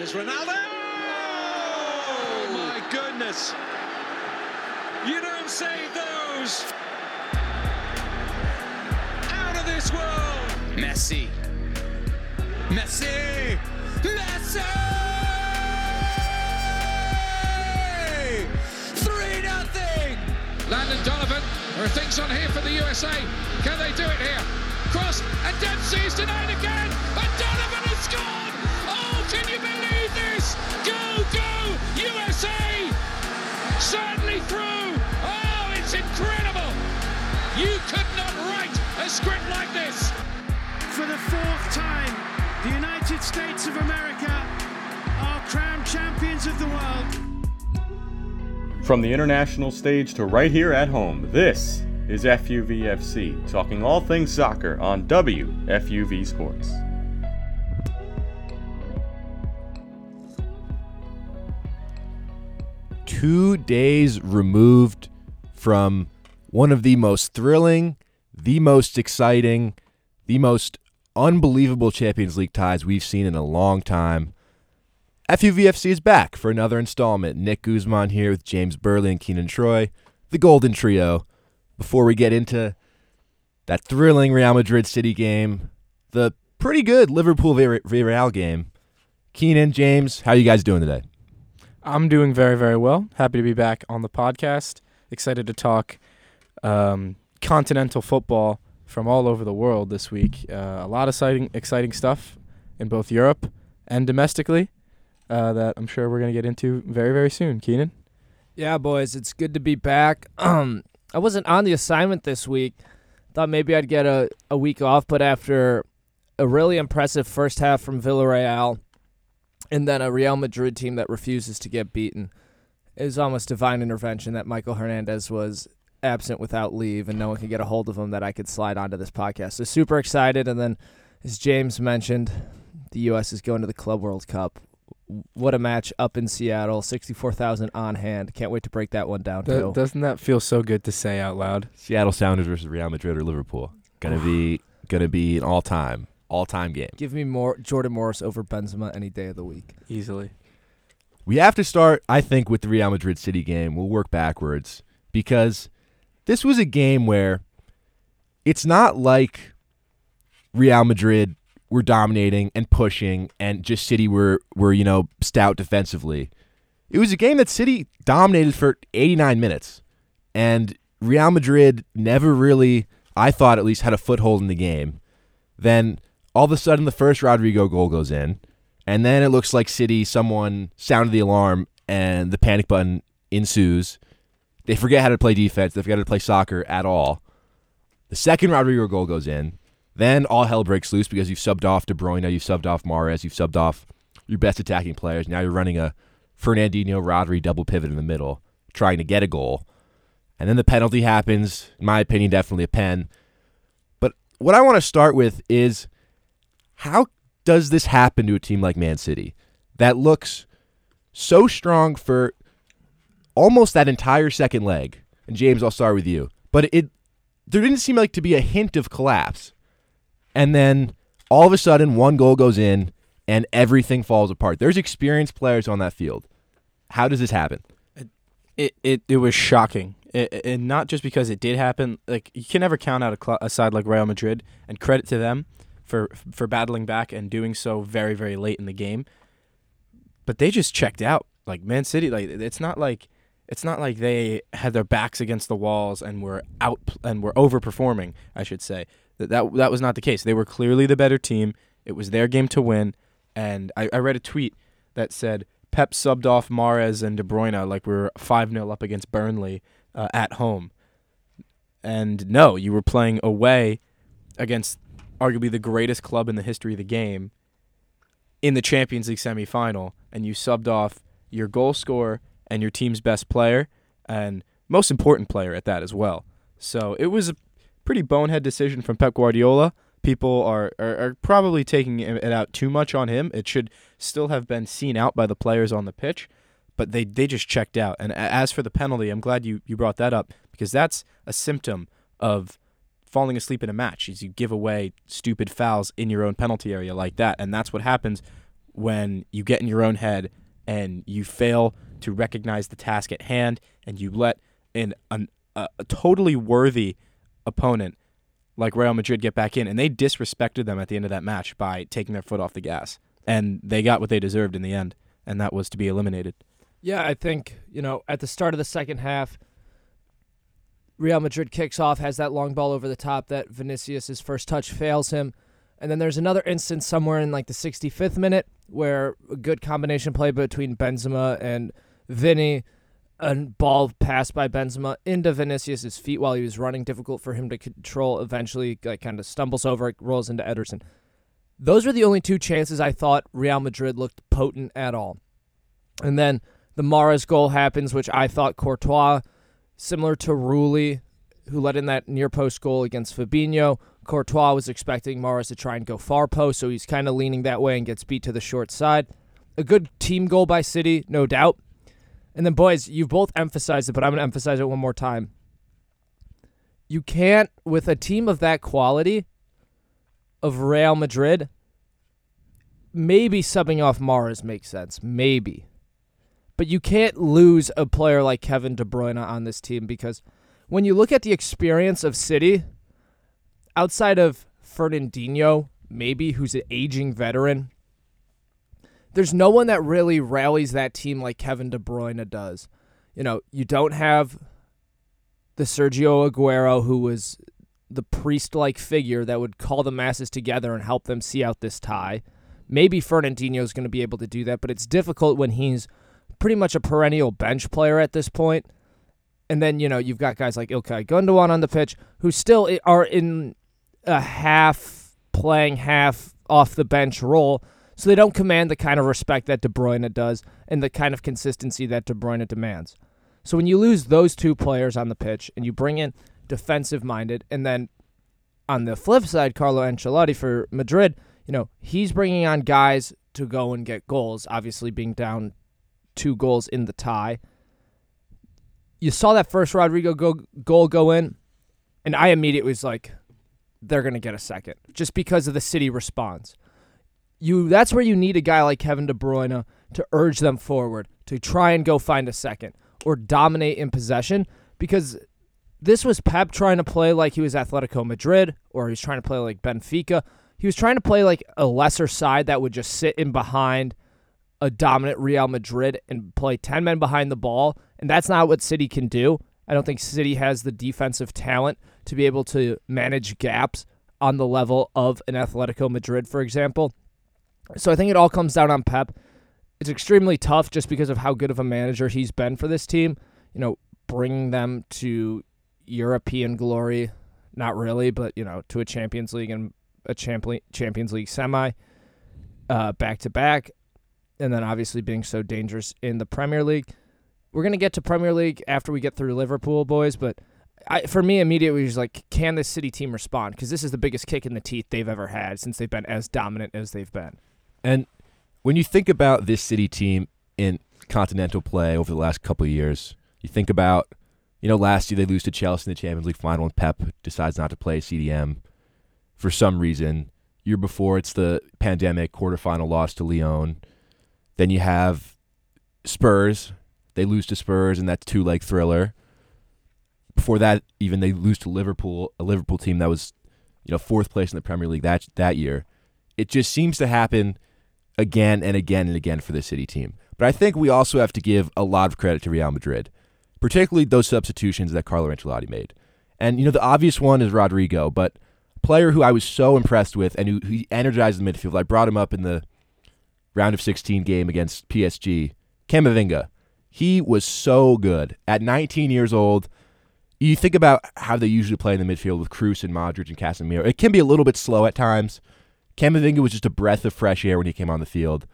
Here's Ronaldo. Oh, my goodness. You don't save those. Out of this world. Messi. Messi. Messi. Three nothing. Landon Donovan. There are things on here for the USA. Can they do it here? Cross and Dempsey's denied again. And Donovan can you believe this? Go, go, USA! Certainly through. Oh, it's incredible. You could not write a script like this. For the fourth time, the United States of America are crowned champions of the world. From the international stage to right here at home, this is FUVFC, talking all things soccer on WFUV Sports. Two days removed from one of the most thrilling, the most exciting, the most unbelievable Champions League ties we've seen in a long time. FUVFC is back for another installment. Nick Guzman here with James Burley and Keenan Troy, the Golden Trio. Before we get into that thrilling Real Madrid City game, the pretty good Liverpool Villarreal game, Keenan, James, how are you guys doing today? I'm doing very, very well. Happy to be back on the podcast. Excited to talk um, continental football from all over the world this week. Uh, a lot of exciting, exciting stuff in both Europe and domestically uh, that I'm sure we're going to get into very, very soon. Keenan? Yeah, boys, it's good to be back. Um, I wasn't on the assignment this week. Thought maybe I'd get a, a week off, but after a really impressive first half from Villarreal and then a Real Madrid team that refuses to get beaten, it was almost divine intervention that Michael Hernandez was absent without leave and no one could get a hold of him that I could slide onto this podcast. So super excited. And then, as James mentioned, the U.S. is going to the Club World Cup what a match up in Seattle. 64,000 on hand. Can't wait to break that one down, too. Doesn't that feel so good to say out loud? Seattle Sounders versus Real Madrid or Liverpool. Gonna be gonna be an all time all time game. Give me more Jordan Morris over Benzema any day of the week. Easily. We have to start, I think, with the Real Madrid City game. We'll work backwards because this was a game where it's not like Real Madrid were dominating and pushing, and just City were were you know stout defensively. It was a game that City dominated for 89 minutes, and Real Madrid never really, I thought at least, had a foothold in the game. Then all of a sudden, the first Rodrygo goal goes in, and then it looks like City someone sounded the alarm, and the panic button ensues. They forget how to play defense. They forget how to play soccer at all. The second Rodrygo goal goes in. Then all hell breaks loose because you've subbed off De Bruyne, you've subbed off Mahrez, you've subbed off your best attacking players. Now you're running a Fernandinho Rodri double pivot in the middle, trying to get a goal. And then the penalty happens. In my opinion, definitely a pen. But what I want to start with is how does this happen to a team like Man City that looks so strong for almost that entire second leg? And James, I'll start with you. But it there didn't seem like to be a hint of collapse and then all of a sudden one goal goes in and everything falls apart. There's experienced players on that field. How does this happen? It it, it was shocking. And not just because it did happen. Like you can never count out a, cl- a side like Real Madrid, and credit to them for for battling back and doing so very very late in the game. But they just checked out. Like Man City, like it's not like it's not like they had their backs against the walls and were out and were overperforming. I should say that that, that was not the case. They were clearly the better team. It was their game to win. And I, I read a tweet that said Pep subbed off Mahrez and De Bruyne like we are 5 0 up against Burnley uh, at home. And no, you were playing away against arguably the greatest club in the history of the game in the Champions League semifinal, and you subbed off your goal scorer and your team's best player, and most important player at that as well. So it was a pretty bonehead decision from Pep Guardiola. People are, are, are probably taking it out too much on him. It should still have been seen out by the players on the pitch, but they, they just checked out. And as for the penalty, I'm glad you, you brought that up because that's a symptom of falling asleep in a match is you give away stupid fouls in your own penalty area like that. And that's what happens when you get in your own head and you fail to recognize the task at hand and you let in an, a, a totally worthy opponent like Real Madrid get back in. And they disrespected them at the end of that match by taking their foot off the gas. And they got what they deserved in the end. And that was to be eliminated. Yeah, I think, you know, at the start of the second half, Real Madrid kicks off, has that long ball over the top that Vinicius' first touch fails him. And then there's another instance somewhere in like the 65th minute where a good combination play between Benzema and Vinny, a ball passed by Benzema into Vinicius' feet while he was running, difficult for him to control. Eventually, like kind of stumbles over it, rolls into Ederson. Those were the only two chances I thought Real Madrid looked potent at all. And then the Mahrez goal happens, which I thought Courtois, similar to Rulli, who let in that near post goal against Fabinho. Courtois was expecting Mahrez to try and go far post, so he's kind of leaning that way and gets beat to the short side. A good team goal by City, no doubt. And then, boys, you've both emphasized it, but I'm going to emphasize it one more time. You can't, with a team of that quality of Real Madrid, maybe subbing off Mahrez makes sense. Maybe. But you can't lose a player like Kevin De Bruyne on this team because when you look at the experience of City, outside of Fernandinho, maybe who's an aging veteran, there's no one that really rallies that team like Kevin De Bruyne does. You know, you don't have the Sergio Aguero who was the priest-like figure that would call the masses together and help them see out this tie. Maybe Fernandinho is going to be able to do that, but it's difficult when he's pretty much a perennial bench player at this point. And then, you know, you've got guys like Ilkay Gundogan on the pitch who still are in a half playing, half off the bench role. So they don't command the kind of respect that De Bruyne does and the kind of consistency that De Bruyne demands. So when you lose those two players on the pitch and you bring in defensive minded, and then on the flip side, Carlo Ancelotti for Madrid, you know, he's bringing on guys to go and get goals, obviously being down two goals in the tie. You saw that first Rodrygo go, goal go in, and I immediately was like, they're going to get a second just because of the city response. You that's where you need a guy like Kevin De Bruyne to urge them forward, to try and go find a second or dominate in possession because this was Pep trying to play like he was Atletico Madrid or he was trying to play like Benfica. He was trying to play like a lesser side that would just sit in behind a dominant Real Madrid and play 10 men behind the ball. And that's not what City can do. I don't think City has the defensive talent to be able to manage gaps on the level of an Atletico Madrid, for example. So I think it all comes down on Pep. It's extremely tough just because of how good of a manager he's been for this team. You know, bringing them to European glory, not really, but you know, to a Champions League and a Champions League semi, uh, back to back and then obviously being so dangerous in the Premier League. We're gonna get to Premier League after we get through Liverpool, boys. But I, for me, immediately was like, can this City team respond? Because this is the biggest kick in the teeth they've ever had since they've been as dominant as they've been. And when you think about this City team in continental play over the last couple of years, you think about, you know, last year they lose to Chelsea in the Champions League final, and Pep decides not to play CDM for some reason. Year before, it's the pandemic quarterfinal loss to Lyon. Then you have Spurs. They lose to Spurs, and that's two leg thriller. Before that, even they lose to Liverpool, a Liverpool team that was, you know, fourth place in the Premier League that that year. It just seems to happen again and again and again for the City team. But I think we also have to give a lot of credit to Real Madrid, particularly those substitutions that Carlo Ancelotti made. And you know, the obvious one is Rodrygo, but player who I was so impressed with and who, who energized the midfield. I brought him up in the round of 16 game against PSG, Camavinga. He was so good. At 19 years old, you think about how they usually play in the midfield with Kroos and Modric and Casemiro. It can be a little bit slow at times. Camavinga was just a breath of fresh air when he came on the field.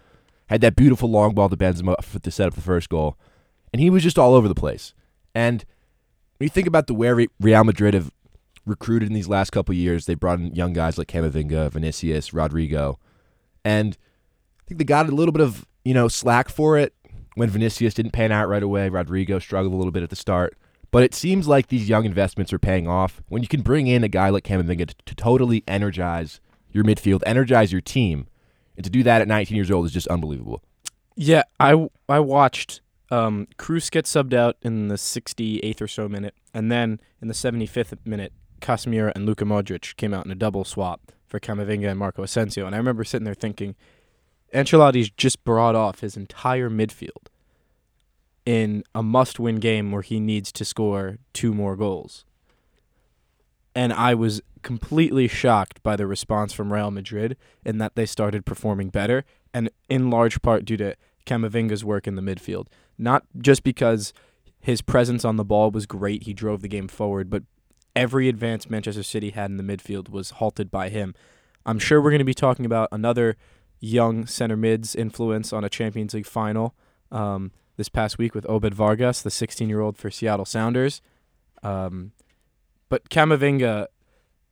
Had that beautiful long ball to Benzema to set up the first goal. And he was just all over the place. And when you think about the way Real Madrid have recruited in these last couple years, they brought in young guys like Camavinga, Vinicius, Rodrygo, And think they got a little bit of you know slack for it when Vinicius didn't pan out right away. Rodrygo struggled a little bit at the start, but it seems like these young investments are paying off. When you can bring in a guy like Camavinga to, to totally energize your midfield, energize your team, And to do that at 19 years old is just unbelievable. Yeah, I, I watched um, Kroos get subbed out in the 68th or so minute, and then in the 75th minute, Casemiro and Luka Modric came out in a double swap for Camavinga and Marco Asensio. And I remember sitting there thinking, Ancelotti's just brought off his entire midfield in a must-win game where he needs to score two more goals. And I was completely shocked by the response from Real Madrid in that they started performing better, and in large part due to Camavinga's work in the midfield. Not just because his presence on the ball was great, he drove the game forward, but every advance Manchester City had in the midfield was halted by him. I'm sure we're going to be talking about another young center mid's influence on a Champions League final um, this past week with Obed Vargas, the 16 year old for Seattle Sounders. Um, but Camavinga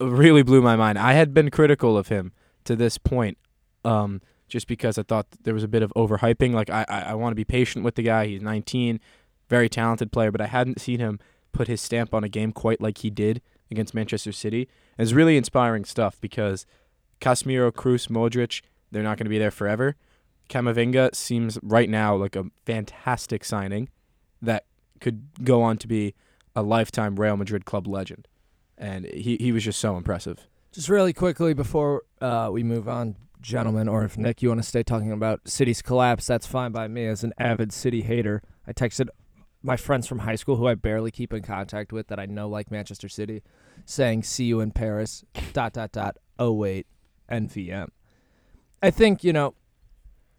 really blew my mind. I had been critical of him to this point um, just because I thought there was a bit of overhyping. Like, I, I, I want to be patient with the guy. He's 19, very talented player, but I hadn't seen him put his stamp on a game quite like he did against Manchester City. And it's really inspiring stuff because Casemiro, Kroos, Modric, they're not going to be there forever. Camavinga seems right now like a fantastic signing that could go on to be a lifetime Real Madrid club legend. And he, he was just so impressive. Just really quickly before uh, we move on, gentlemen, or if Nick, you want to stay talking about City's collapse, that's fine by me as an avid City hater. I texted my friends from high school who I barely keep in contact with that I know like Manchester City, saying "See you in Paris." dot dot dot. Oh wait, NVM. I think you know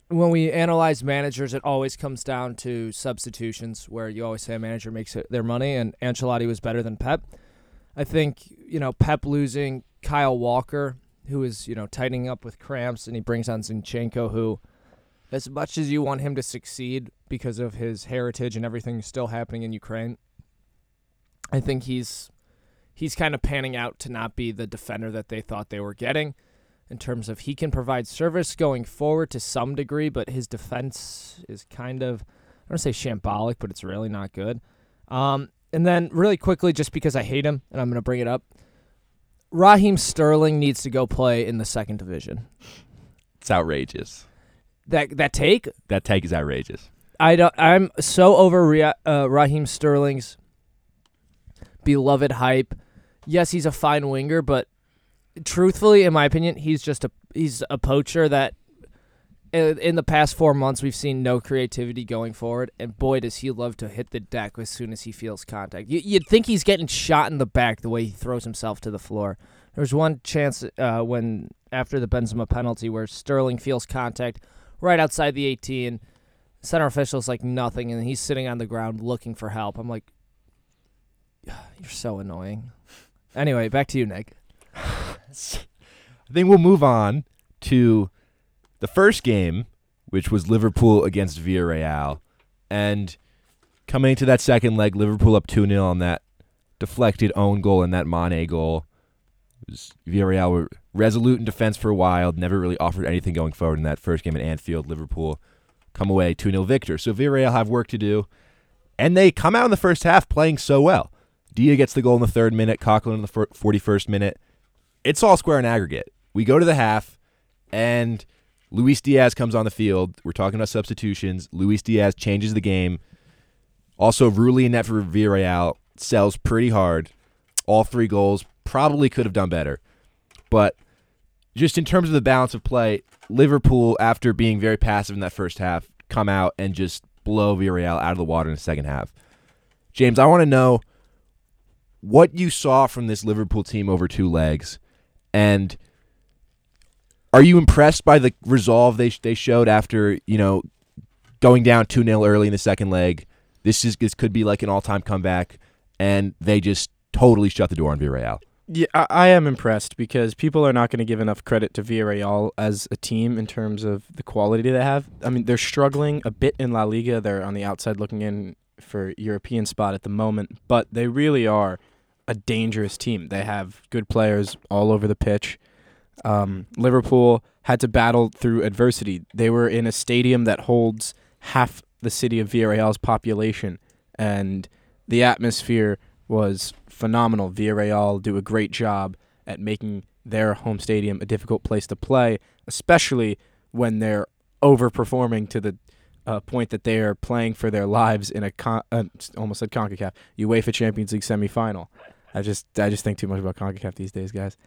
when we analyze managers, it always comes down to substitutions, where you always say a manager makes their money, and Ancelotti was better than Pep. I think you know Pep losing Kyle Walker, who is you know tightening up with cramps, and he brings on Zinchenko, who as much as you want him to succeed because of his heritage and everything still happening in Ukraine, I think he's he's kind of panning out to not be the defender that they thought they were getting in terms of he can provide service going forward to some degree, but his defense is kind of I don't say shambolic, but it's really not good. Um, and then really quickly, just because I hate him and I'm going to bring it up, Raheem Sterling needs to go play in the second division. It's outrageous. That that take That take is outrageous. I don't. I'm so over uh, Raheem Sterling's beloved hype. Yes, he's a fine winger, but truthfully, in my opinion, he's just a he's a poacher that. In in the past four months, we've seen no creativity going forward, and boy, does he love to hit the deck as soon as he feels contact. You, you'd think he's getting shot in the back the way he throws himself to the floor. There was one chance uh, when after the Benzema penalty where Sterling feels contact right outside the 18 center official's like nothing and he's sitting on the ground looking for help i'm like you're so annoying anyway back to you nick I think we'll move on to the first game, which was Liverpool against Villarreal. And coming into that second leg, Liverpool up 2 0 on that deflected own goal and that Mane goal. Villarreal were resolute in defense for a while, never really offered anything going forward in that first game at Anfield. Liverpool come away 2 0 victor. So Villarreal have work to do. And they come out in the first half playing so well. Dia gets the goal in the third minute, Coquelin in the 41st minute. It's all square in aggregate. We go to the half, and Luis Diaz comes on the field. We're talking about substitutions. Luis Diaz changes the game. Also, Rulli and net for Villarreal sells pretty hard. All three goals probably could have done better. But just in terms of the balance of play, Liverpool, after being very passive in that first half, come out and just blow Villarreal out of the water in the second half. James, I want to know what you saw from this Liverpool team over two legs, and are you impressed by the resolve they they showed after you know going down two 0 early in the second leg? This is this could be like an all time comeback, and they just totally shut the door on Villarreal. Yeah, I, I am impressed because people are not going to give enough credit to Villarreal as a team in terms of the quality they have. I mean, they're struggling a bit in La Liga. They're on the outside looking in for European spot at the moment, but they really are a dangerous team. They have good players all over the pitch. Um, Liverpool had to battle through adversity. They were in a stadium that holds half the city of Villarreal's population, and the atmosphere was phenomenal. Villarreal do a great job at making their home stadium a difficult place to play, especially when they're overperforming to the uh, point that they are playing for their lives in a con- uh, almost said Concacaf UEFA Champions League semifinal. I just I just think too much about Concacaf these days, guys.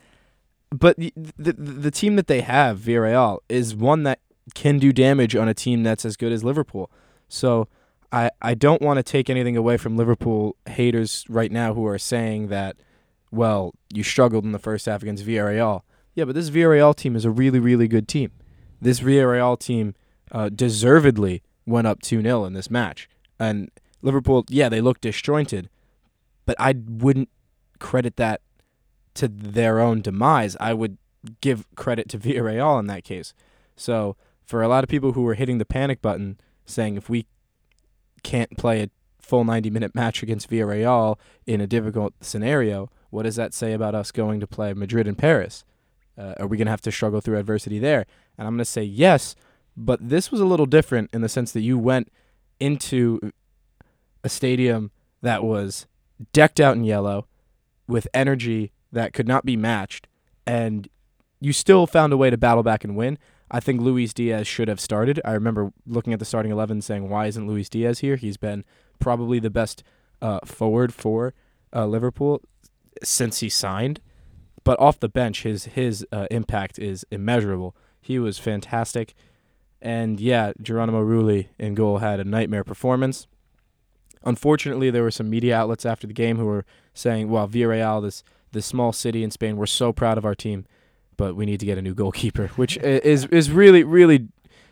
But the the, the team that they have, Villarreal, is one that can do damage on a team that's as good as Liverpool. So I I don't want to take anything away from Liverpool haters right now who are saying that well, you struggled in the first half against Villarreal. Yeah, but this Villarreal team is a really really good team. This Villarreal team uh, deservedly went up 2 0 in this match. And Liverpool, yeah, they looked disjointed, but I wouldn't credit that to their own demise. I would give credit to Villarreal in that case. So for a lot of people who were hitting the panic button, saying if we can't play a full 90 minute match against Villarreal in a difficult scenario, what does that say about us going to play Madrid and Paris? Uh, are we going to have to struggle through adversity there? And I'm going to say yes, but this was a little different in the sense that you went into a stadium that was decked out in yellow with energy that could not be matched, and you still found a way to battle back and win. I think Luis Diaz should have started. I remember looking at the starting 11 saying, why isn't Luis Diaz here? He's been probably the best uh, forward for uh, Liverpool since he signed. But off the bench, his his uh, impact is immeasurable. He was fantastic. And yeah, Geronimo Rulli in goal had a nightmare performance. Unfortunately, there were some media outlets after the game who were saying, "Well, Villarreal, this this small city in Spain, we're so proud of our team, but we need to get a new goalkeeper," which is is really really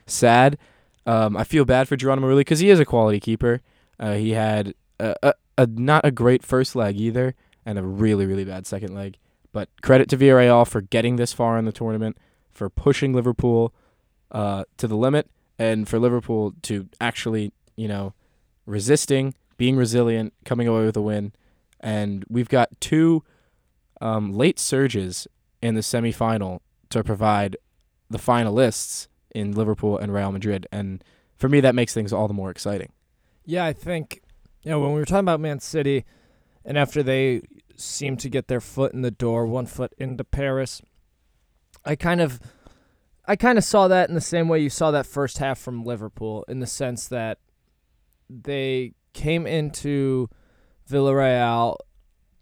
sad. Um, I feel bad for Geronimo Rulli because he is a quality keeper. Uh, he had a, a, a not a great first leg either, and a really really bad second leg. But credit to Villarreal for getting this far in the tournament, for pushing Liverpool uh, to the limit, and for Liverpool to actually, you know, resisting, being resilient, coming away with a win. And we've got two um, late surges in the semifinal to provide the finalists in Liverpool and Real Madrid. And for me, that makes things all the more exciting. Yeah, I think, you know, when we were talking about Man City, and after they seemed to get their foot in the door, one foot into Paris, I kind of I kind of saw that in the same way you saw that first half from Liverpool, in the sense that they came into Villarreal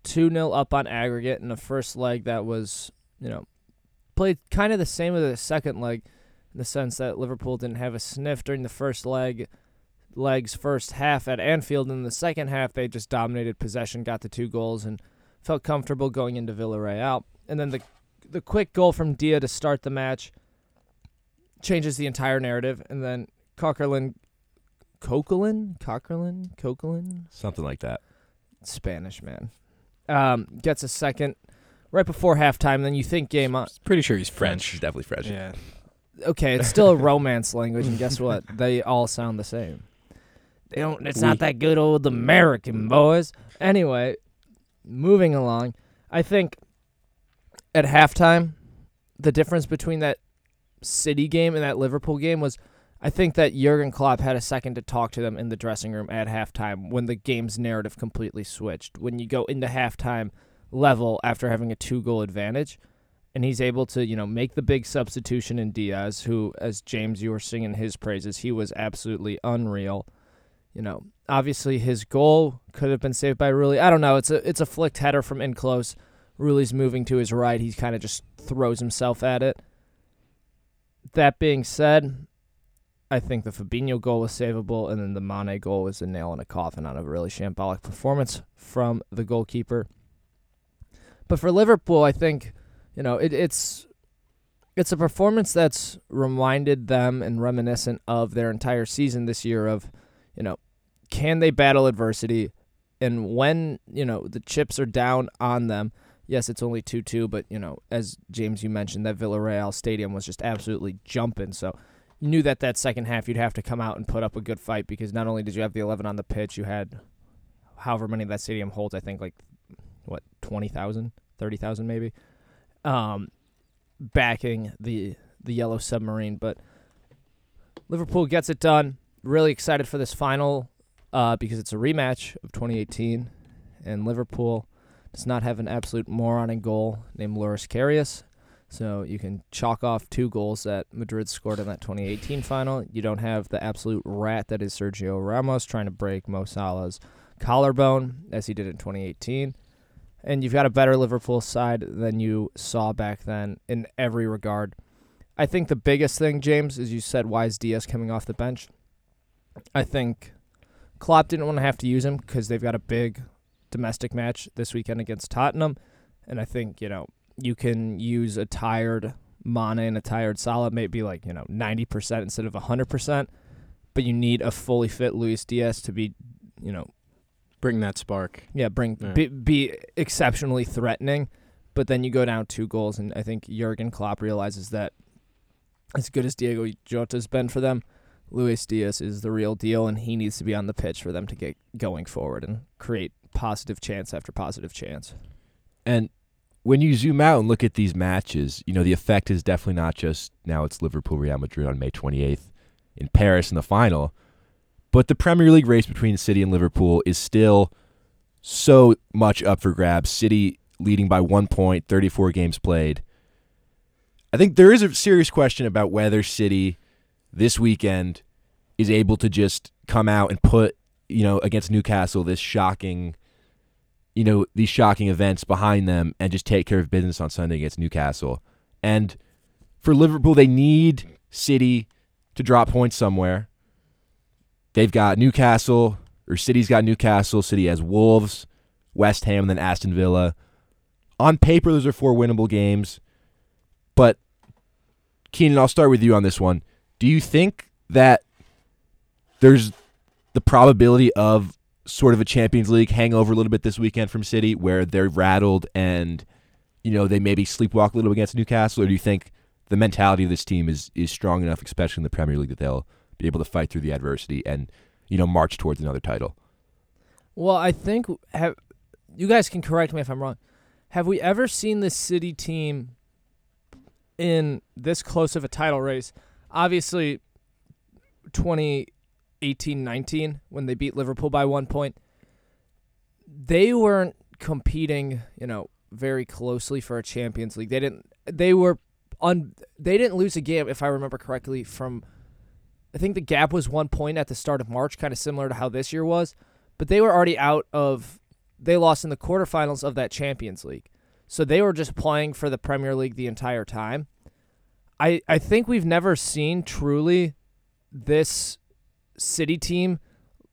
2 0 up on aggregate in the first leg that was, you know, played kind of the same as the second leg in the sense that Liverpool didn't have a sniff during the first leg legs first half at Anfield. In the second half they just dominated possession got the two goals and felt comfortable going into Villarreal. And then the the quick goal from Dia to start the match changes the entire narrative, and then Coquelin, Coquelin, Coquelin, Coquelin, something like that. Spanish man, um, gets a second right before halftime. Then you think game on. Pretty sure he's French. He's definitely French. Yeah. Okay, it's still a romance language, and guess what? They all sound the same. They don't. It's not that good old American boys. Anyway, moving along, I think at halftime, the difference between that City game and that Liverpool game was I think that Jurgen Klopp had a second to talk to them in the dressing room at halftime when the game's narrative completely switched. When you go into halftime level after having a two goal advantage, and he's able to, you know, make the big substitution in Diaz, who, as James, you were singing his praises, he was absolutely unreal. You know, obviously his goal could have been saved by Rulli. I don't know. It's a it's a flicked header from in close. Rulli's moving to his right. He kind of just throws himself at it. That being said, I think the Fabinho goal was savable, and then the Mane goal was a nail in a coffin on a really shambolic performance from the goalkeeper. But for Liverpool, I think you know it, it's it's a performance that's reminded them and reminiscent of their entire season this year. Of you know, can they battle adversity, and when you know the chips are down on them, Yes, it's only 2 2, but, you know, as James, you mentioned, that Villarreal stadium was just absolutely jumping. So knew that that second half you'd have to come out and put up a good fight because not only did you have the 11 on the pitch, you had however many that stadium holds, I think like, what, 20,000, 30,000 maybe, um, backing the, the Yellow Submarine. But Liverpool gets it done. Really excited for this final uh, because it's a rematch of 2018. And Liverpool does not have an absolute moron in goal named Loris Karius. So you can chalk off two goals that Madrid scored in that 2018 final. You don't have the absolute rat that is Sergio Ramos trying to break Mo Salah's collarbone as he did in 2018. And you've got a better Liverpool side than you saw back then in every regard. I think the biggest thing, James, is you said why is Diaz coming off the bench? I think Klopp didn't want to have to use him because they've got a big domestic match this weekend against Tottenham. And I think, you know, you can use a tired Mane and a tired Salah, maybe like, you know, 90% instead of 100%. But you need a fully fit Luis Diaz to be, you know, Bring that spark. yeah, bring Yeah. be, be exceptionally threatening. But then you go down two goals, and I think Jurgen Klopp realizes that as good as Diogo Jota's been for them, Luis Diaz is the real deal, and he needs to be on the pitch for them to get going forward and create positive chance after positive chance. And when you zoom out and look at these matches, you know, the effect is definitely not just now it's Liverpool Real Madrid on May 28th in Paris in the final, but the Premier League race between City and Liverpool is still so much up for grabs. City leading by 1 point, 34 games played. I think there is a serious question about whether City this weekend is able to just come out and put, you know, against Newcastle this shocking you know, these shocking events behind them and just take care of business on Sunday against Newcastle. And for Liverpool, they need City to drop points somewhere. They've got Newcastle, or City's got Newcastle. City has Wolves, West Ham, and then Aston Villa. On paper, those are four winnable games. But, Keenan, I'll start with you on this one. Do you think that there's the probability of sort of a Champions League hangover a little bit this weekend from City, where they're rattled and you know they maybe sleepwalk a little against Newcastle, or do you think the mentality of this team is is strong enough, especially in the Premier League, that they'll be able to fight through the adversity and you know march towards another title? Well, I think have you guys can correct me if I'm wrong. Have we ever seen this City team in this close of a title race? Obviously, 2018-19 when they beat Liverpool by one point, they weren't competing, you know, very closely for a Champions League. They didn't. They were on. They didn't lose a game, if I remember correctly, from. I think the gap was one point at the start of March, kind of similar to how this year was but they were already out of they lost in the quarterfinals of that Champions League. So they were just playing for the Premier League the entire time. I I think we've never seen truly this City team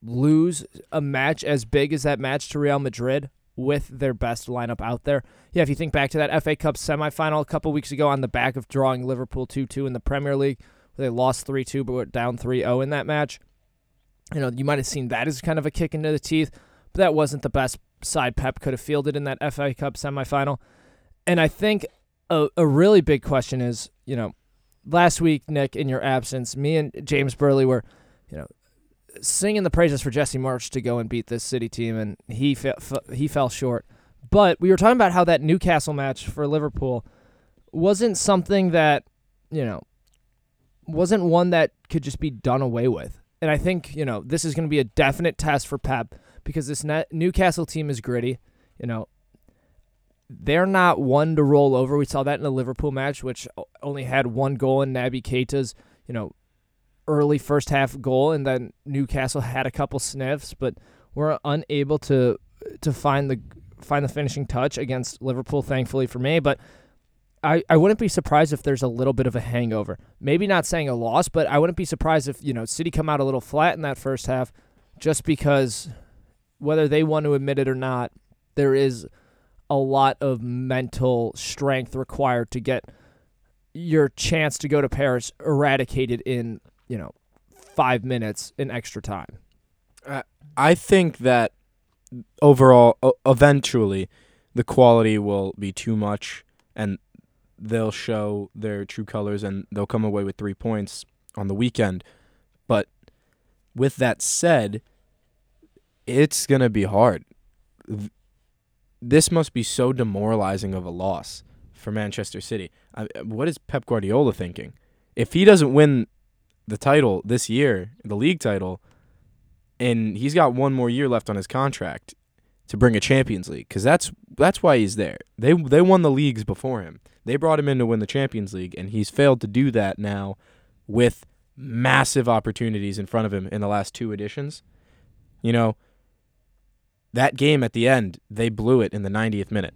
lose a match as big as that match to Real Madrid with their best lineup out there. Yeah, if you think back to that FA Cup semifinal a couple weeks ago on the back of drawing Liverpool 2-2 in the Premier League, where they lost 3-2 but were down 3-0 in that match you know, you might have seen that as kind of a kick into the teeth, but that wasn't the best side Pep could have fielded in that FA Cup semifinal. And I think a, a really big question is, you know, last week, Nick, in your absence, me and James Burley were, you know, singing the praises for Jesse Marsch to go and beat this City team, and he fe- he fell short. But we were talking about how that Newcastle match for Liverpool wasn't something that, you know, wasn't one that could just be done away with. And I think, you know, this is going to be a definite test for Pep because this Newcastle team is gritty. You know, they're not one to roll over. We saw that in the Liverpool match, which only had one goal in Naby Keita's, you know, early first half goal, and then Newcastle had a couple sniffs, but were unable to to find the find the finishing touch against Liverpool. Thankfully for me, but I, I wouldn't be surprised if there's a little bit of a hangover. Maybe not saying a loss, but I wouldn't be surprised if, you know, City come out a little flat in that first half just because whether they want to admit it or not, there is a lot of mental strength required to get your chance to go to Paris eradicated in, you know, 5 minutes in extra time. I think that overall, eventually, the quality will be too much, and they'll show their true colors, and they'll come away with three points on the weekend. But with that said, it's gonna be hard. This must be so demoralizing of a loss for Manchester City. What is Pep Guardiola thinking? If he doesn't win the title this year, the league title, and he's got one more year left on his contract to bring a Champions League because that's that's why he's there. They they won the leagues before him. They brought him in to win the Champions League, and he's failed to do that now with massive opportunities in front of him in the last two editions. You know, that game at the end, they blew it in the 90th minute.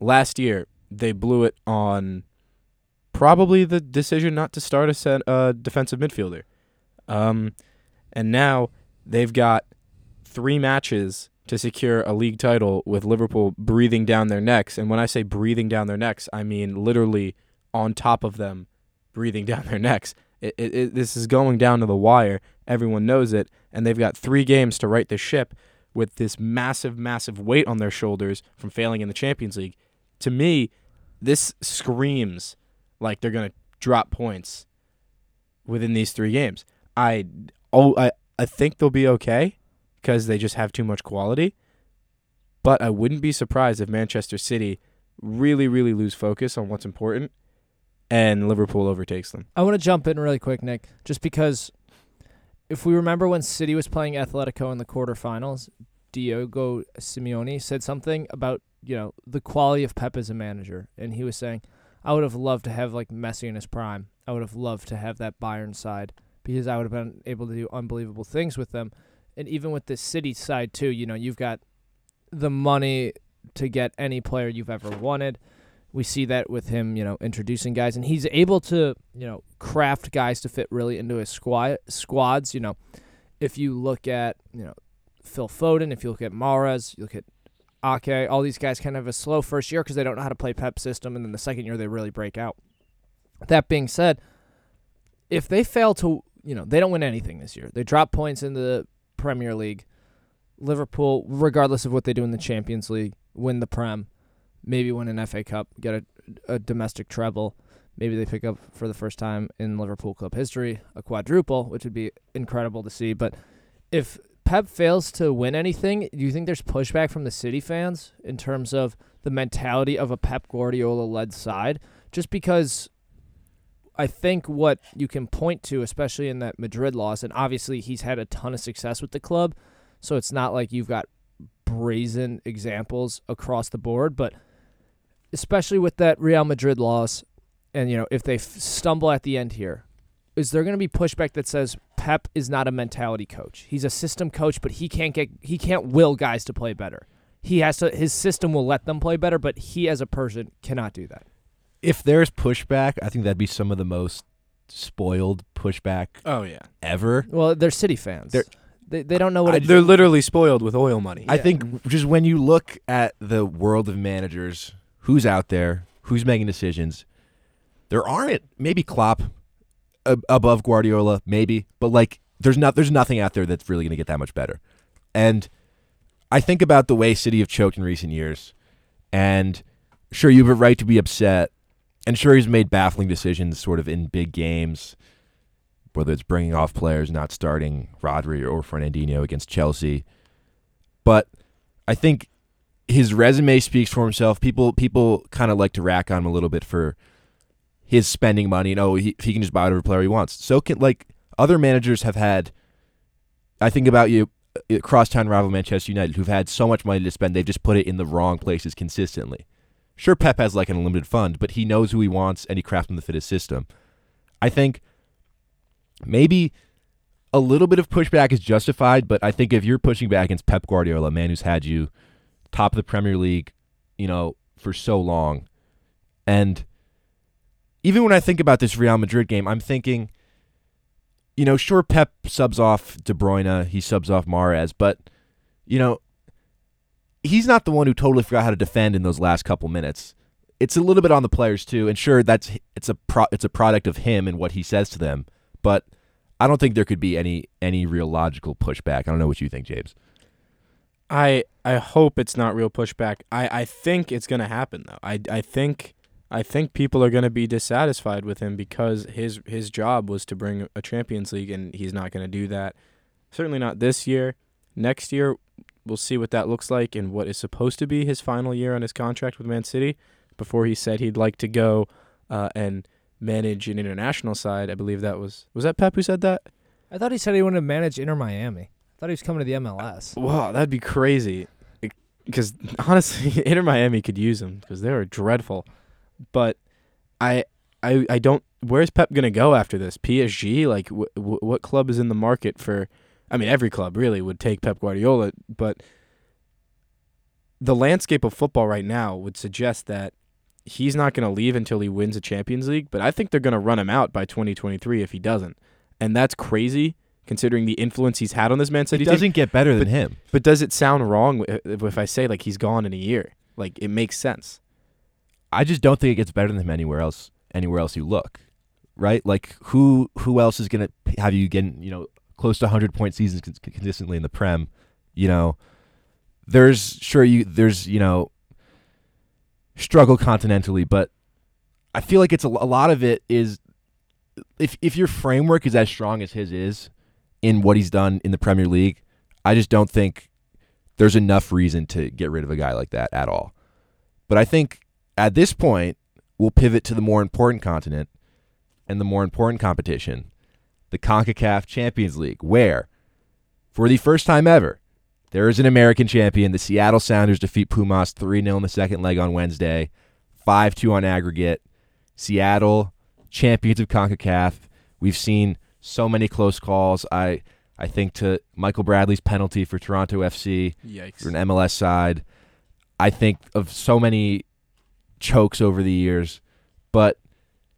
Last year, they blew it on probably the decision not to start a set, uh, defensive midfielder. Um, and now they've got three matches to secure a league title with Liverpool breathing down their necks. And when I say breathing down their necks, I mean literally on top of them, breathing down their necks. It, it, it, this is going down to the wire. Everyone knows it. And they've got three games to right the ship with this massive, massive weight on their shoulders from failing in the Champions League. To me, this screams like they're going to drop points within these three games. I oh I, I think they'll be okay because they just have too much quality. But I wouldn't be surprised if Manchester City really, really lose focus on what's important and Liverpool overtakes them. I want to jump in really quick, Nick, just because if we remember when City was playing Atletico in the quarterfinals, Diego Simeone said something about, you know, the quality of Pep as a manager. And he was saying, I would have loved to have like Messi in his prime. I would have loved to have that Bayern side because I would have been able to do unbelievable things with them. And even with the City side too, you know, you've got the money to get any player you've ever wanted. We see that with him, you know, introducing guys, and he's able to, you know, craft guys to fit really into his squad squads. You know, if you look at, you know, Phil Foden, if you look at Mahrez, you look at Ake, all these guys kind of have a slow first year because they don't know how to play Pep system, and then the second year they really break out. That being said, if they fail to, you know, they don't win anything this year. They drop points in the Premier League. Liverpool, regardless of what they do in the Champions League, win the Prem, maybe win an FA Cup, get a, a domestic treble. Maybe they pick up for the first time in Liverpool club history a quadruple, which would be incredible to see. But if Pep fails to win anything, do you think there's pushback from the City fans in terms of the mentality of a Pep Guardiola led side? Just because I think what you can point to, especially in that Madrid loss, and obviously he's had a ton of success with the club, so it's not like you've got brazen examples across the board, but especially with that Real Madrid loss, and you know if they f- stumble at the end here, is there going to be pushback that says Pep is not a mentality coach? He's a system coach, but he can't get he can't will guys to play better. He has to his system will let them play better, but he as a person cannot do that. If there's pushback, I think that'd be some of the most spoiled pushback Oh yeah, ever. Well, they're City fans. They're- they they don't know what I- it, they're literally spoiled with oil money. I think just when you look at the world of managers, who's out there, who's making decisions, there aren't maybe Klopp ab- above Guardiola, maybe, but like there's not there's nothing out there that's really going to get that much better. And I think about the way City have choked in recent years, and sure you have a right to be upset, and sure he's made baffling decisions sort of in big games, whether it's bringing off players, not starting Rodri or Fernandinho against Chelsea. But I think his resume speaks for himself. People people kind of like to rack on him a little bit for his spending money. And oh, he, he can just buy whatever player he wants. So can like other managers have had. I think about you, uh, crosstown rival Manchester United, who've had so much money to spend, they've just put it in the wrong places consistently. Sure, Pep has like an unlimited fund, but he knows who he wants and he crafts him to fit his system. I think maybe a little bit of pushback is justified, but I think if you're pushing back against Pep Guardiola, a man who's had you top of the Premier League, you know, for so long, and even when I think about this Real Madrid game, I'm thinking, you know, sure Pep subs off De Bruyne, he subs off Mahrez, but you know, he's not the one who totally forgot how to defend in those last couple minutes. It's a little bit on the players too, and sure that's it's a pro, it's a product of him and what he says to them, but I don't think there could be any any real logical pushback. I don't know what you think, James. I I hope it's not real pushback. I, I think it's gonna happen though. I I think I think people are gonna be dissatisfied with him because his his job was to bring a Champions League and he's not gonna do that. Certainly not this year. Next year we'll see what that looks like and what is supposed to be his final year on his contract with Man City. Before he said he'd like to go uh, and manage an international side. I believe that was was that Pep who said that? I thought he said he wanted to manage Inter Miami. I thought he was coming to the MLS. Wow, that'd be crazy. Because honestly, Inter Miami could use him because they were dreadful. But I I I don't. Where's Pep gonna go after this? PSG? Like, wh- wh- what club is in the market for? I mean, every club really would take Pep Guardiola, but the landscape of football right now would suggest that he's not going to leave until he wins a Champions League. But I think they're going to run him out by 2023 if he doesn't, and that's crazy considering the influence he's had on this Man City It doesn't get better than him. But does it sound wrong if I say like he's gone in a year? Like it makes sense. I just don't think it gets better than him anywhere else. Anywhere else you look, right? Like who who else is gonna have you getting you know close to hundred point seasons consistently in the Prem? You know, there's sure you there's you know struggle continentally, but I feel like it's a, a lot of it is if if your framework is as strong as his is in what he's done in the Premier League, I just don't think there's enough reason to get rid of a guy like that at all. But I think at this point, we'll pivot to the more important continent and the more important competition, the CONCACAF Champions League, where, for the first time ever, there is an American champion. The Seattle Sounders defeat Pumas 3 0 in the second leg on Wednesday, 5 2 on aggregate. Seattle, champions of CONCACAF. We've seen so many close calls. I, I think to Michael Bradley's penalty for Toronto FC Yikes. for an MLS side. I think of so many chokes over the years, but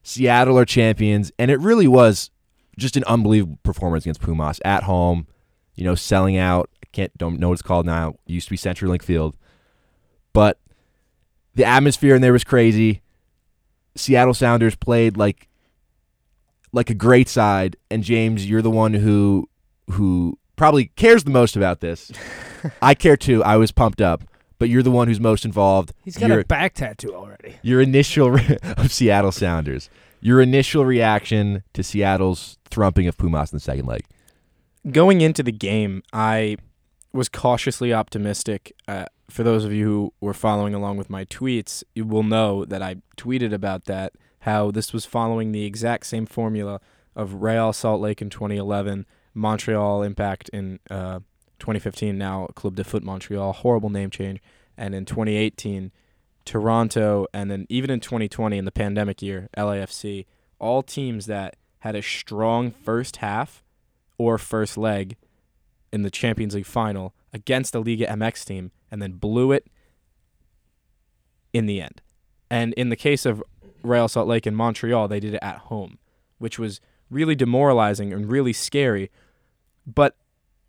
Seattle are champions, and it really was just an unbelievable performance against Pumas at home. You know, selling out. I can't don't know what it's called now. It used to be CenturyLink Field, but the atmosphere in there was crazy. Seattle Sounders played like like a great side, and James, you're the one who who probably cares the most about this. I care too. I was pumped up, but you're the one who's most involved. He's got your, a back tattoo already. your initial re- of Seattle Sounders. Your initial reaction to Seattle's thrumping of Pumas in the second leg. Going into the game, I was cautiously optimistic. Uh, for those of you who were following along with my tweets, you will know that I tweeted about that. How this was following the exact same formula of Real Salt Lake in 2011, Montreal Impact in uh, 2015, now Club de Foot Montreal, horrible name change, and in 2018, Toronto, and then even in 2020, in the pandemic year, LAFC, all teams that had a strong first half or first leg in the Champions League final against the Liga MX team and then blew it in the end. And in the case of Real Salt Lake and Montreal, they did it at home, which was really demoralizing and really scary. But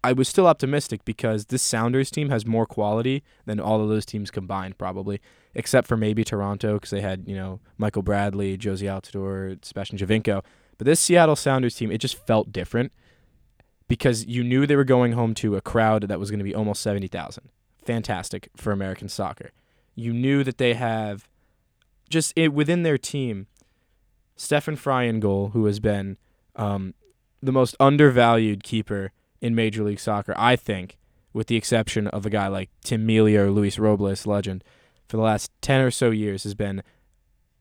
I was still optimistic because this Sounders team has more quality than all of those teams combined, probably, except for maybe Toronto because they had, you know, Michael Bradley, Jozy Altidore, Sebastian Giovinco. But this Seattle Sounders team, it just felt different because you knew they were going home to a crowd that was going to be almost 70,000. Fantastic for American soccer. You knew that they have just it, within their team, Stefan Frei in goal, who has been um, the most undervalued keeper in Major League Soccer, I think, with the exception of a guy like Tim Melia or Luis Robles, legend, for the last 10 or so years has been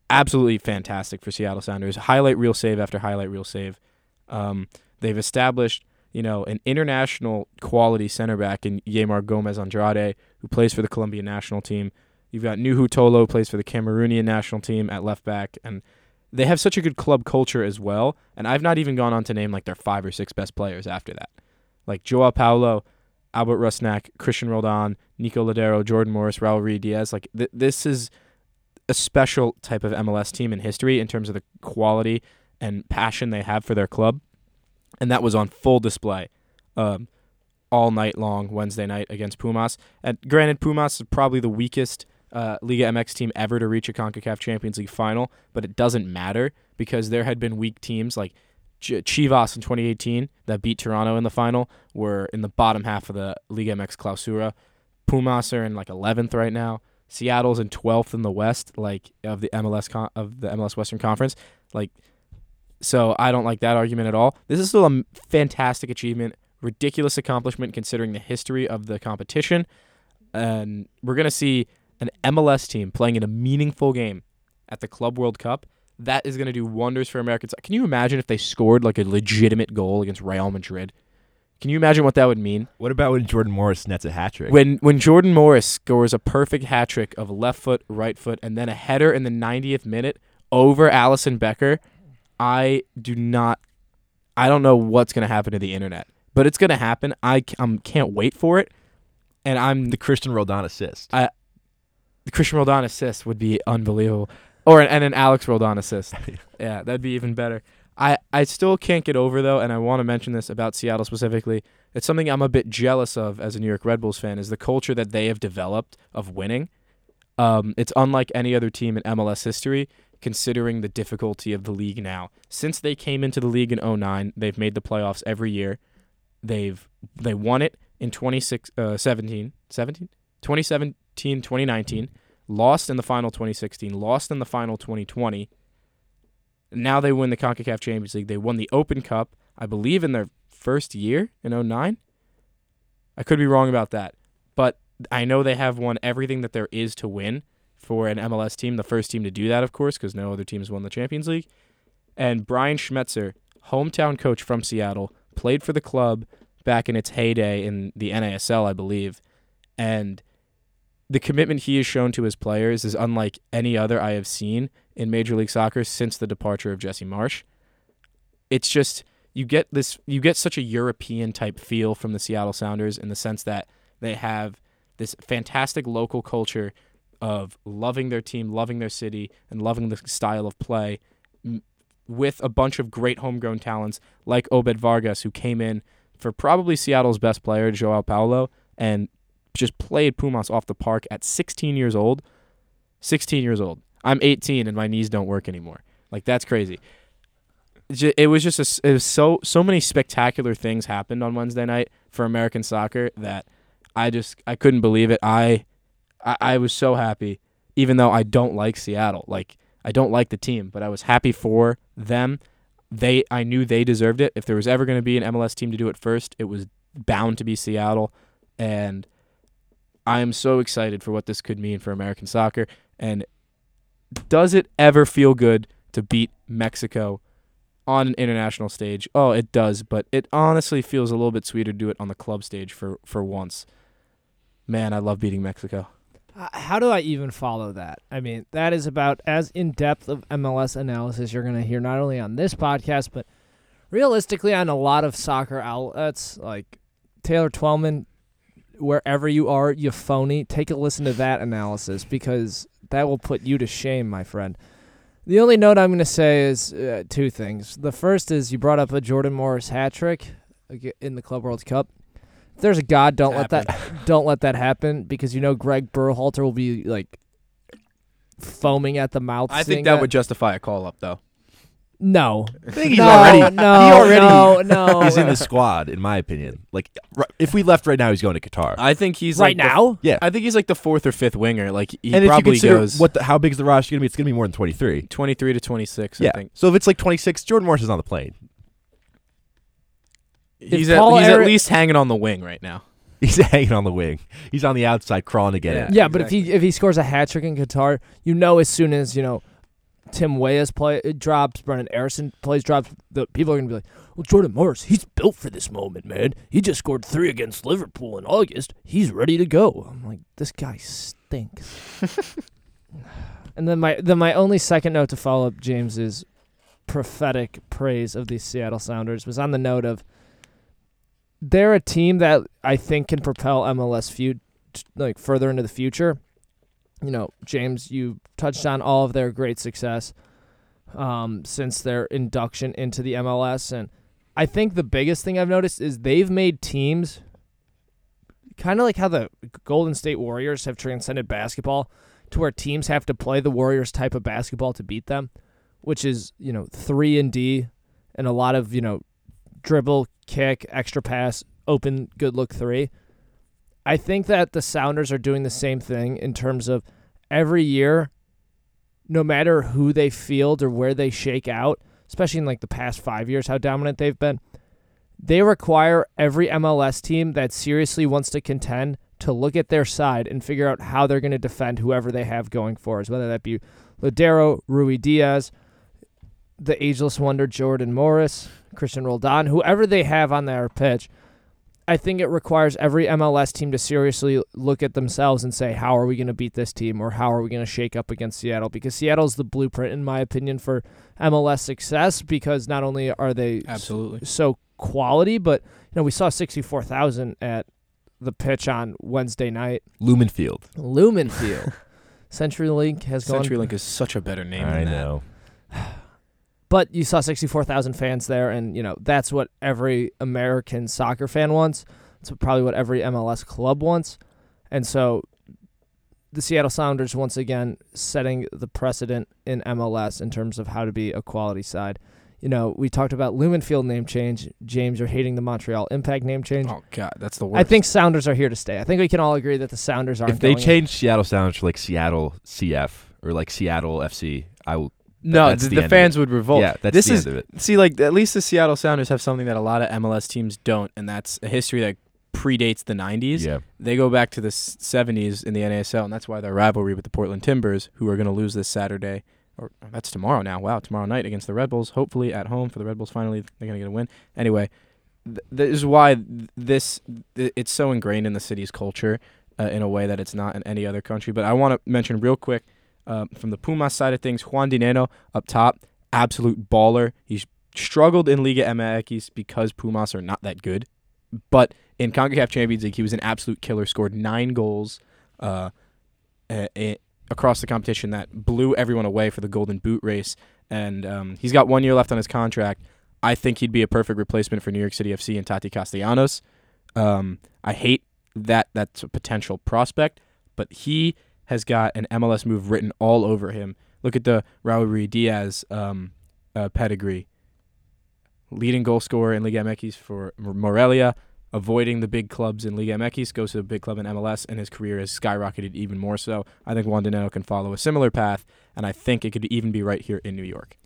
absolutely fantastic for Seattle Sounders. Highlight reel save after highlight reel save. Um, they've established, you know, an international quality center back in Yeimar Gomez Andrade, who plays for the Colombian national team. You've got Nouhou Tolo, plays for the Cameroonian national team at left back, and they have such a good club culture as well. And I've not even gone on to name like their five or six best players after that, like Joao Paulo, Albert Rusnak, Christian Roldan, Nico Lodeiro, Jordan Morris, Raul Ruidiaz. Like th- this is a special type of MLS team in history in terms of the quality and passion they have for their club, and that was on full display. Um, all night long Wednesday night against Pumas. And granted, Pumas is probably the weakest uh, Liga MX team ever to reach a CONCACAF Champions League final, but it doesn't matter because there had been weak teams like Ch- Chivas in 2018 that beat Toronto in the final were in the bottom half of the Liga MX Clausura. Pumas are in like 11th right now. Seattle's in 12th in the West, like of the MLS con- of the MLS Western Conference. Like, so I don't like that argument at all. This is still a fantastic achievement, ridiculous accomplishment considering the history of the competition, and we're gonna see an MLS team playing in a meaningful game at the Club World Cup. That is gonna do wonders for Americans. Can you imagine if they scored like a legitimate goal against Real Madrid? Can you imagine what that would mean? What about when Jordan Morris nets a hat trick? When when Jordan Morris scores a perfect hat trick of left foot, right foot, and then a header in the 90th minute over Alisson Becker, I do not. I don't know what's gonna happen to the internet, but it's gonna happen. I um, can't wait for it, and I'm the Christian Roldan assist. I- the Christian Roldan assist would be unbelievable, or an, and an Alex Roldan assist. yeah, that'd be even better. I, I still can't get over though, and I want to mention this about Seattle specifically. It's something I'm a bit jealous of as a New York Red Bulls fan is the culture that they have developed of winning. Um, it's unlike any other team in MLS history, considering the difficulty of the league now. Since they came into the league in 09, they've made the playoffs every year. They've they won it in 26 uh, 17, 17? 2017, 2019, lost in the final 2016, lost in the final 2020. Now they win the CONCACAF Champions League. They won the Open Cup, I believe, in their first year in 09. I could be wrong about that. But I know they have won everything that there is to win for an MLS team. The first team to do that, of course, because no other team has won the Champions League. And Brian Schmetzer, hometown coach from Seattle, played for the club back in its heyday in the NASL, I believe. And the commitment he has shown to his players is unlike any other I have seen in Major League Soccer since the departure of Jesse Marsch. It's just you get this you get such a European type feel from the Seattle Sounders in the sense that they have this fantastic local culture of loving their team, loving their city, and loving the style of play with a bunch of great homegrown talents like Obed Vargas, who came in for probably Seattle's best player, Joao Paulo, and just played Pumas off the park at 16 years old. 16 years old. I'm 18 and my knees don't work anymore. Like that's crazy. It was just a it was so so many spectacular things happened on Wednesday night for American soccer that I just I couldn't believe it. I I, I was so happy, even though I don't like Seattle. Like I don't like the team, but I was happy for them. They I knew they deserved it. If there was ever going to be an MLS team to do it first, it was bound to be Seattle, and I am so excited for what this could mean for American soccer. And does it ever feel good to beat Mexico on an international stage? Oh, it does, but it honestly feels a little bit sweeter to do it on the club stage for for once. Man, I love beating Mexico. How do I even follow that? I mean, that is about as in depth of MLS analysis you're going to hear not only on this podcast, but realistically on a lot of soccer outlets like Taylor Twellman. Wherever you are, you phony, take a listen to that analysis because that will put you to shame, my friend. The only note I'm going to say is uh, two things. The first is you brought up a Jordan Morris hat trick in the Club World Cup. If there's a God, don't let that don't let that happen because you know Greg Berhalter will be like foaming at the mouth. I think that would justify a call up though. No. I think he's no, already no, he already no, no. is in the squad, in my opinion. Like, r- if we left right now, he's going to Qatar. I think he's right like the- now. yeah, I think he's like the fourth or fifth winger. Like he and if you probably consider goes what the, how big is the roster going to be, it's going to be more than twenty three. 23 to 26. Yeah. I think So if it's like twenty six, Jordan Morris is on the plane. he's at, he's Eric- at least hanging on the wing right now. He's hanging on the wing. He's on the outside, crawling to get Yeah. in. Yeah, but if he if he scores a hat trick in Qatar, you know as soon as you know Tim Weah's play uh, it drops, Brenden Aaronson plays drops, the people are gonna be like, "Well, Jordan Morris, he's built for this moment, man. He just scored three against Liverpool in August. He's ready to go." I'm like, this guy stinks. and then my then my only second note to follow up James's prophetic praise of the Seattle Sounders was on the note of they're a team that I think can propel MLS feud like further into the future. You know, James, you touched on all of their great success um, since their induction into the MLS, and I think the biggest thing I've noticed is they've made teams kind of like how the Golden State Warriors have transcended basketball to where teams have to play the Warriors type of basketball to beat them, which is you know three and D and a lot of you know dribble, kick, extra pass, open, good look three. I think that the Sounders are doing the same thing in terms of every year, no matter who they field or where they shake out, especially in like the past five years, how dominant they've been, they require every MLS team that seriously wants to contend to look at their side and figure out how they're going to defend whoever they have going for us, whether that be Lodeiro, Rui Diaz, the ageless wonder Jordan Morris, Christian Roldan, whoever they have on their pitch, I think it requires every MLS team to seriously look at themselves and say, how are we going to beat this team or how are we going to shake up against Seattle? Because Seattle's the blueprint, in my opinion, for MLS success because not only are they Absolutely. so quality, but you know we saw sixty four thousand at the pitch on Wednesday night. Lumen Field. Lumen Field. CenturyLink has gone CenturyLink is such a better name I than that. know. but you saw 64,000 fans there and you know that's what every American soccer fan wants. It's probably what every MLS club wants. And so the Seattle Sounders once again setting the precedent in MLS in terms of how to be a quality side. You know, we talked about Lumen Field name change. James, you're hating the Montreal Impact name change. Oh god, that's the worst. I think Sounders are here to stay. I think we can all agree that the Sounders aren't If they going change Seattle Sounders to like Seattle CF or like Seattle FC, I will. No, the, the fans would revolt. Yeah, that's this the is end of it. see like at least the Seattle Sounders have something that a lot of MLS teams don't, and that's a history that predates the '90s. Yeah. They go back to the '70s in the NASL, and that's why their rivalry with the Portland Timbers, who are going to lose this Saturday, or that's tomorrow now. Wow, tomorrow night against the Red Bulls. Hopefully at home for the Red Bulls. Finally, they're going to get a win. Anyway, th- this is why th- this th- it's so ingrained in the city's culture uh, in a way that it's not in any other country. But I want to mention real quick um, from the Pumas side of things, Juan Dinenno up top, absolute baller. He's struggled in Liga MX because Pumas are not that good, but in CONCACAF Champions League, he was an absolute killer. Scored nine goals uh, a- a- across the competition that blew everyone away for the Golden Boot race. And um, he's got one year left on his contract. I think he'd be a perfect replacement for New York City FC and Tati Castellanos. Um, I hate that that's a potential prospect, but he has got an MLS move written all over him. Look at the Raul Diaz um, uh, pedigree. Leading goal scorer in Liga MX for Morelia, avoiding the big clubs in Liga MX, goes to a big club in MLS, and his career has skyrocketed even more so. I think Juan Dinenno can follow a similar path, and I think it could even be right here in New York.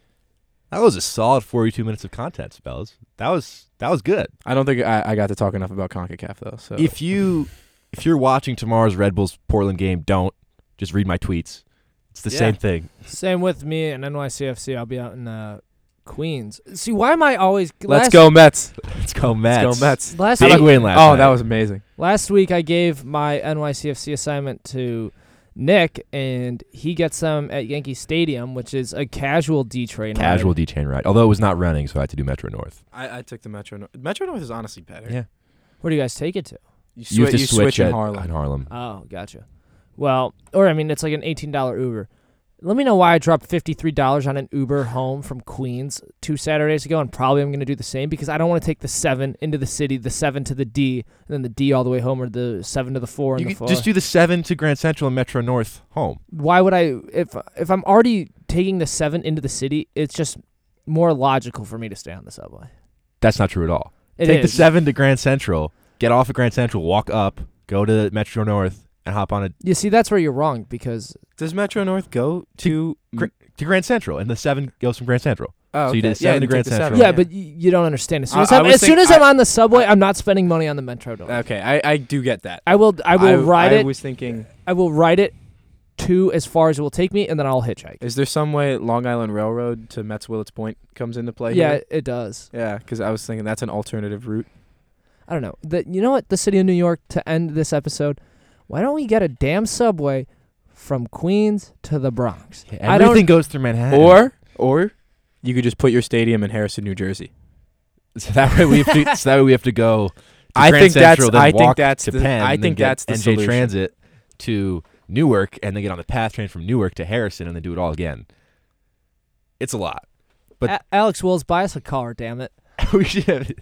That was a solid 42 minutes of content, Spells. That was that was good. I don't think I, I got to talk enough about CONCACAF, though. So If you if you're watching tomorrow's Red Bulls Portland game, don't just read my tweets. It's the Yeah. same thing. Same with me and NYCFC. I'll be out in uh, Queens. See, why am I always let's last, go Mets. Let's go Mets. Let's go Mets. Last Big week, win last oh, night. that was amazing. last week I gave my NYCFC assignment to Nick, and he gets them at Yankee Stadium, which is a casual D train. casual ride. D chain ride. Although it was not running, so I had to do Metro North. I, I took the Metro. North. Metro North is honestly better. Yeah. Where do you guys take it to? You, You have swi- to you switch, switch in at, Harlem. in Harlem. Oh, gotcha. Well, or I mean, it's like an eighteen dollar Uber. Let me know why I dropped fifty three dollars on an Uber home from Queens two Saturdays ago, and probably I'm going to do the same because I don't want to take the seven into the city, the seven to the D, and then the D all the way home, or the seven to the four You and the could four. just do the seven to Grand Central and Metro North home. why would I if if I'm already taking the seven into the city, it's just more logical for me to stay on the subway. That's not true at all. It Take the seven to Grand Central, get off at Grand Central, walk up, go to Metro North, and hop on a You see, that's where you're wrong because Does Metro North go to? Gra- to Grand Central, and the seven goes from Grand Central. Oh, So you okay. did seven yeah, to Grand take the Central. yeah, but y- you don't understand. As soon as, I I'm, was as soon as I'm on the subway, I'm not spending money on the Metro. North. Okay, I, I do get that. I will I will ride it. I was thinking, I will ride it to as far as it will take me, and then I'll hitchhike. is there some way Long Island Railroad to Mets Willets Point comes into play? yeah, here? it does. yeah, because I was thinking that's an alternative route. I don't know. The, you know what? The city of New York to end this episode. Why don't we get a damn subway from Queens to the Bronx? I don't- Everything goes through Manhattan. Or, or you could just put your stadium in Harrison, New Jersey. so that way we have to. so that way we have to go. To I Grand think that's- Central, then I think that's to the- Penn, I and then think get that's the NJ solution. Transit to Newark, and then get on the PATH train from Newark to Harrison, and then do it all again. It's a lot. But- A- Alex Wills, buy us a car. Damn it. we should have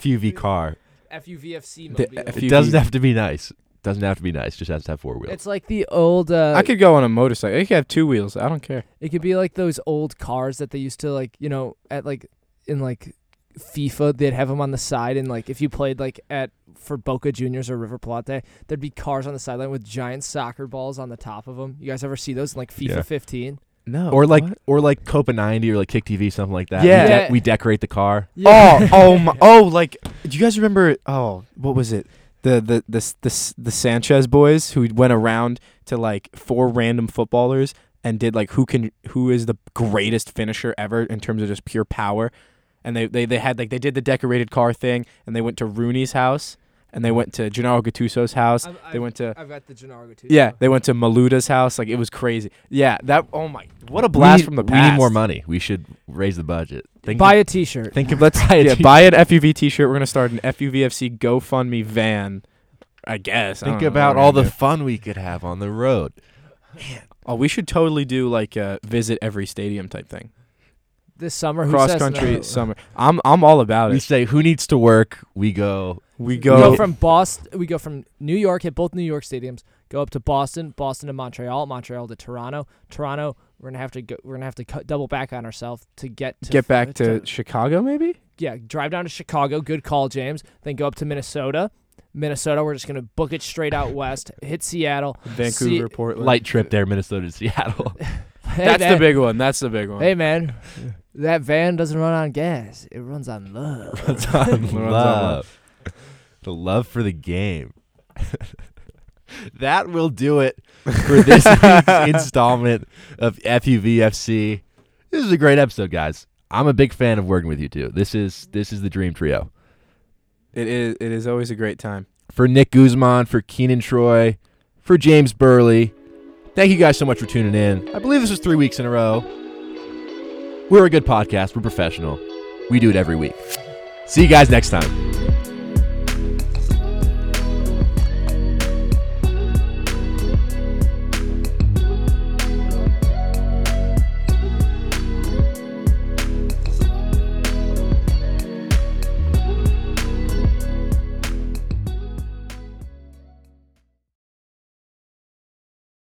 FUV car. FUVFC The mobile. F- It doesn't have to be nice. Doesn't have to be nice. Just has to have four wheels. It's like the old. Uh, I could go on a motorcycle. It could have two wheels. I don't care. It could be like those old cars that they used to like, you know, at like in like FIFA, they'd have them on the side, and like if you played like at for Boca Juniors or River Plate, there'd be cars on the sideline with giant soccer balls on the top of them. You guys ever see those in like FIFA Yeah. 15? No. or like what? or like Copa 90 or like Kick TV something like that. Yeah. we, Yeah. we decorate the car. Oh, oh, my, oh! Like, do you guys remember? Oh, what was it? The the the the the Sanchez boys who went around to like four random footballers and did like who can who is the greatest finisher ever in terms of just pure power, and they they they had like they did the decorated car thing and they went to Rooney's house and they went to Gennaro Gattuso's house. they went to I've got the Gennaro too. yeah, they went to Malouda's house. Like it was crazy. Yeah, that. Oh my, what a blast need- from the past. We past. need more money. We should raise the budget. Think Buy a T-shirt. Think of Let's buy a yeah, t- buy an FUV T-shirt. We're gonna start an FUVFC GoFundMe van. I guess. Think don't know what about all the do. fun we could have on the road. Oh, we should totally do like a visit every stadium type thing. This summer, who Cross says country no? summer. I'm I'm all about We it. We say who needs to work. We go. We go. We go. go from Boston. We go from New York, hit both New York stadiums. Go up to Boston, Boston to Montreal, Montreal to Toronto, Toronto. We're gonna have to go. We're gonna have to cut, double back on ourselves to get to get back to Chicago, maybe. yeah. Drive down to Chicago. Good call, James. Then go up to Minnesota. Minnesota. We're just gonna book it straight out west. Hit Seattle. Vancouver, Portland. Light trip there, Minnesota to Seattle. Hey, That's the big one. That's the big one. Hey man, that van doesn't run on gas. It runs on love. Runs on Runs on love. The love for the game. that will do it for this week's installment of FUVFC. This is a great episode, guys. I'm a big fan of working with you two. This is this is the dream trio. It is. It is always a great time. For Nick Guzman, for Keenan Troy, for James Burley. Thank you guys so much for tuning in. I believe this is three weeks in a row. We're a good podcast. We're professional. We do it every week. See you guys next time.